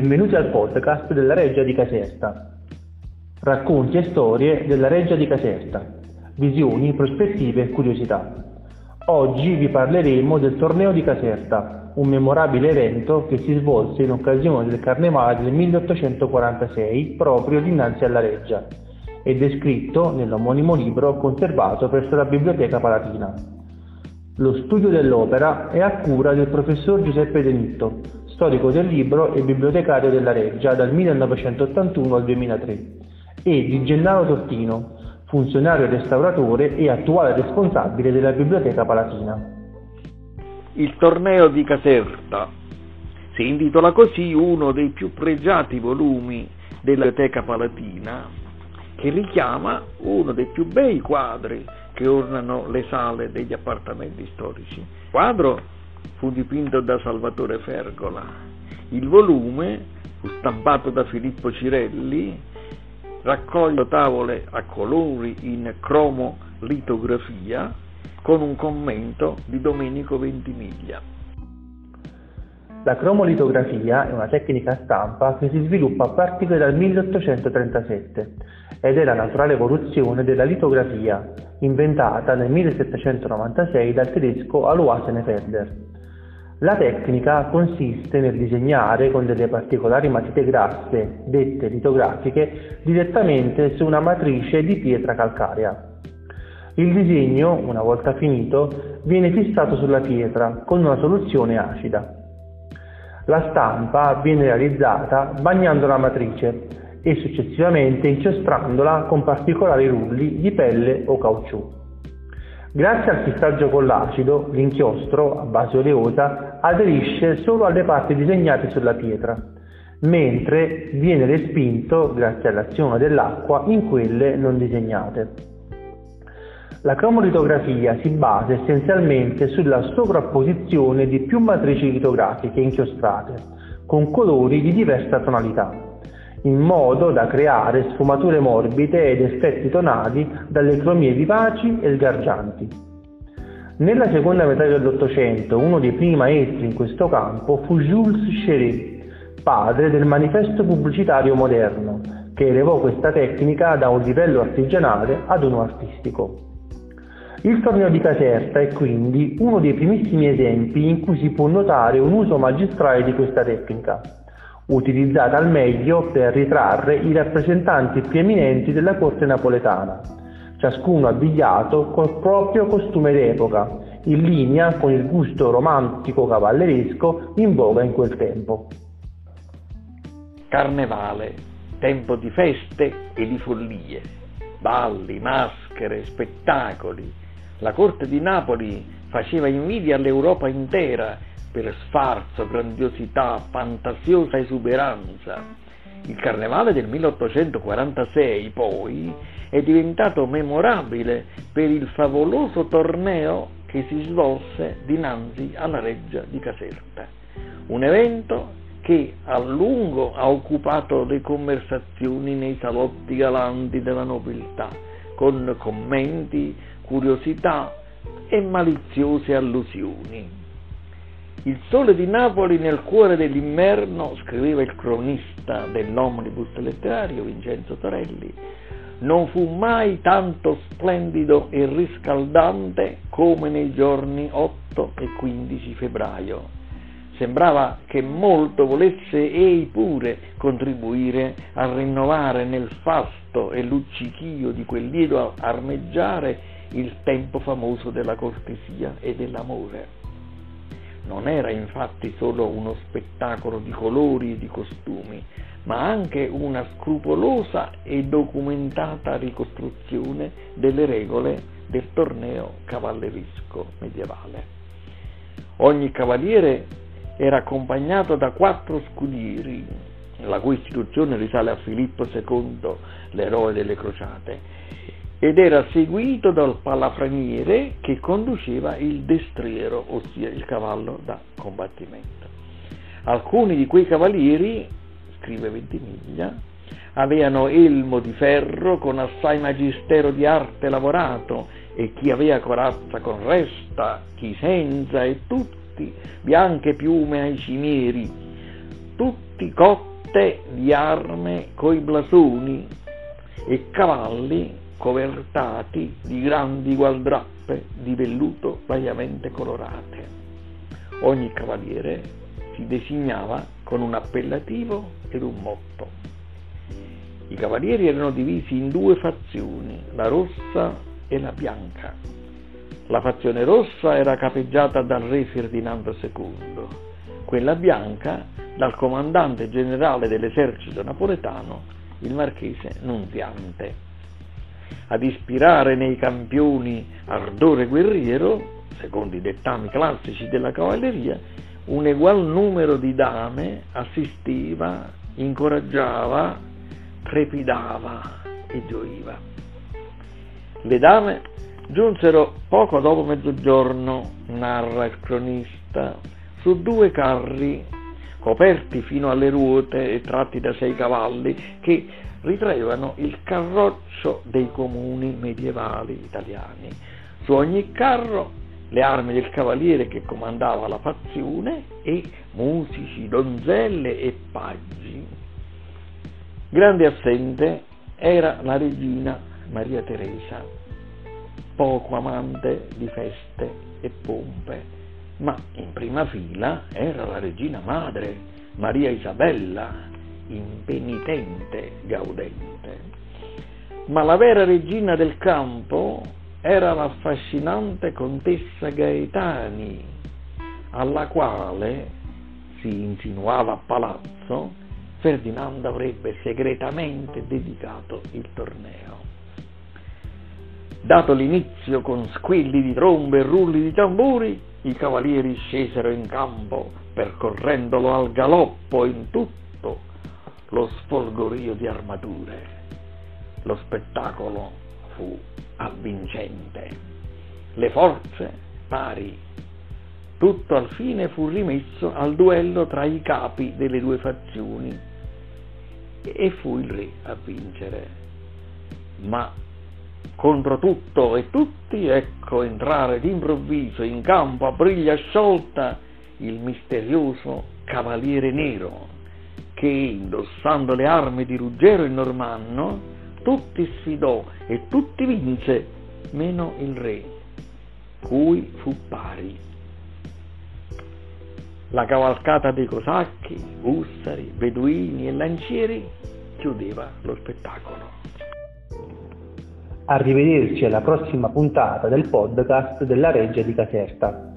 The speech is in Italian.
benvenuti al podcast della Reggia di Caserta. Racconti e storie della Reggia di Caserta, visioni, prospettive e curiosità. Oggi vi parleremo del torneo di Caserta, un memorabile evento che si svolse in occasione del Carnevale del 1846 proprio dinanzi alla Reggia è descritto nell'omonimo libro conservato presso la Biblioteca Palatina. Lo studio dell'opera è a cura del professor Giuseppe Denitto, storico del libro e bibliotecario della Reggia dal 1981 al 2003, e di Gennaro Tortino, funzionario restauratore e attuale responsabile della Biblioteca Palatina. Il torneo di Caserta si intitola così uno dei più pregiati volumi della Biblioteca Palatina che richiama uno dei più bei quadri che ornano le sale degli appartamenti storici. Quadro fu dipinto da Salvatore Fergola. Il volume fu stampato da Filippo Cirelli, raccoglie tavole a colori in cromolitografia con un commento di Domenico Ventimiglia. La cromolitografia è una tecnica stampa che si sviluppa a partire dal 1837 ed è la naturale evoluzione della litografia, inventata nel 1796 dal tedesco Alois Senefelder. La tecnica consiste nel disegnare con delle particolari matite grasse, dette litografiche, direttamente su una matrice di pietra calcarea. Il disegno, una volta finito, viene fissato sulla pietra con una soluzione acida. La stampa viene realizzata bagnando la matrice e successivamente inchiostrandola con particolari rulli di pelle o caucciù. Grazie al fissaggio con l'acido, l'inchiostro, a base oleosa, aderisce solo alle parti disegnate sulla pietra, mentre viene respinto, grazie all'azione dell'acqua, in quelle non disegnate. La cromolitografia si basa essenzialmente sulla sovrapposizione di più matrici litografiche inchiostrate, con colori di diversa tonalità, in modo da creare sfumature morbide ed effetti tonali dalle cromie vivaci e sgargianti. Nella seconda metà dell'Ottocento uno dei primi maestri in questo campo fu Jules Chéret, padre del manifesto pubblicitario moderno, che elevò questa tecnica da un livello artigianale ad uno artistico. Il torneo di Caserta è quindi uno dei primissimi esempi in cui si può notare un uso magistrale di questa tecnica, utilizzata al meglio per ritrarre i rappresentanti più eminenti della corte napoletana, ciascuno abbigliato col proprio costume d'epoca, in linea con il gusto romantico cavalleresco in voga in quel tempo. Carnevale, tempo di feste e di follie, balli, maschere, spettacoli, la corte di Napoli faceva invidia all'Europa intera per sfarzo, grandiosità, fantasiosa esuberanza. Il carnevale del 1846, poi, è diventato memorabile per il favoloso torneo che si svolse dinanzi alla reggia di Caserta. Un evento che a lungo ha occupato le conversazioni nei salotti galanti della nobiltà, con commenti, curiosità e maliziose allusioni. Il sole di Napoli nel cuore dell'inverno, scriveva il cronista dell'omnibus letterario Vincenzo Torelli, non fu mai tanto splendido e riscaldante come nei giorni 8 e 15 febbraio. Sembrava che molto volesse ei pure contribuire a rinnovare nel fasto e luccichio di quel lieto armeggiare il tempo famoso della cortesia e dell'amore. Non era infatti solo uno spettacolo di colori e di costumi, ma anche una scrupolosa e documentata ricostruzione delle regole del torneo cavallerisco medievale. Ogni cavaliere era accompagnato da quattro scudieri, la cui istituzione risale a Filippo II, l'eroe delle crociate, ed era seguito dal palafreniere che conduceva il destriero, ossia il cavallo da combattimento. Alcuni di quei cavalieri, scrive Ventimiglia, avevano elmo di ferro con assai magistero di arte lavorato e chi aveva corazza con resta, chi senza e tutti bianche piume ai cimieri, tutti cotte di arme coi blasoni e cavalli covertati di grandi gualdrappe di velluto variamente colorate. Ogni cavaliere si designava con un appellativo ed un motto. I cavalieri erano divisi in due fazioni, la rossa e la bianca. La fazione rossa era capeggiata dal re Ferdinando II, quella bianca dal comandante generale dell'esercito napoletano, il marchese Nunziante. Ad ispirare nei campioni ardore guerriero, secondo i dettami classici della cavalleria, un egual numero di dame assistiva, incoraggiava, trepidava e gioiva. Le dame giunsero poco dopo mezzogiorno, narra il cronista, su due carri coperti fino alle ruote e tratti da sei cavalli che ritraevano il carroccio dei comuni medievali italiani. Su ogni carro le armi del cavaliere che comandava la fazione e musici, donzelle e paggi. Grande assente era la regina Maria Teresa, poco amante di feste e pompe, ma in prima fila era la regina madre, Maria Isabella, impenitente, gaudente. Ma la vera regina del campo era l'affascinante contessa Gaetani, alla quale, si insinuava a palazzo, Ferdinando avrebbe segretamente dedicato il torneo. Dato l'inizio con squilli di trombe e rulli di tamburi, i cavalieri scesero in campo, percorrendolo al galoppo in tutto lo sfolgorio di armature. Lo spettacolo fu avvincente. Le forze pari. Tutto al fine fu rimesso al duello tra i capi delle due fazioni e fu il re a vincere. Ma contro tutto e tutti ecco entrare d'improvviso in campo a briglia sciolta il misterioso cavaliere nero che indossando le armi di Ruggero e Normanno tutti sfidò e tutti vinse meno il re cui fu pari la cavalcata dei cosacchi, ussari, beduini e lancieri chiudeva lo spettacolo. Arrivederci alla prossima puntata del podcast della Reggia di Caserta.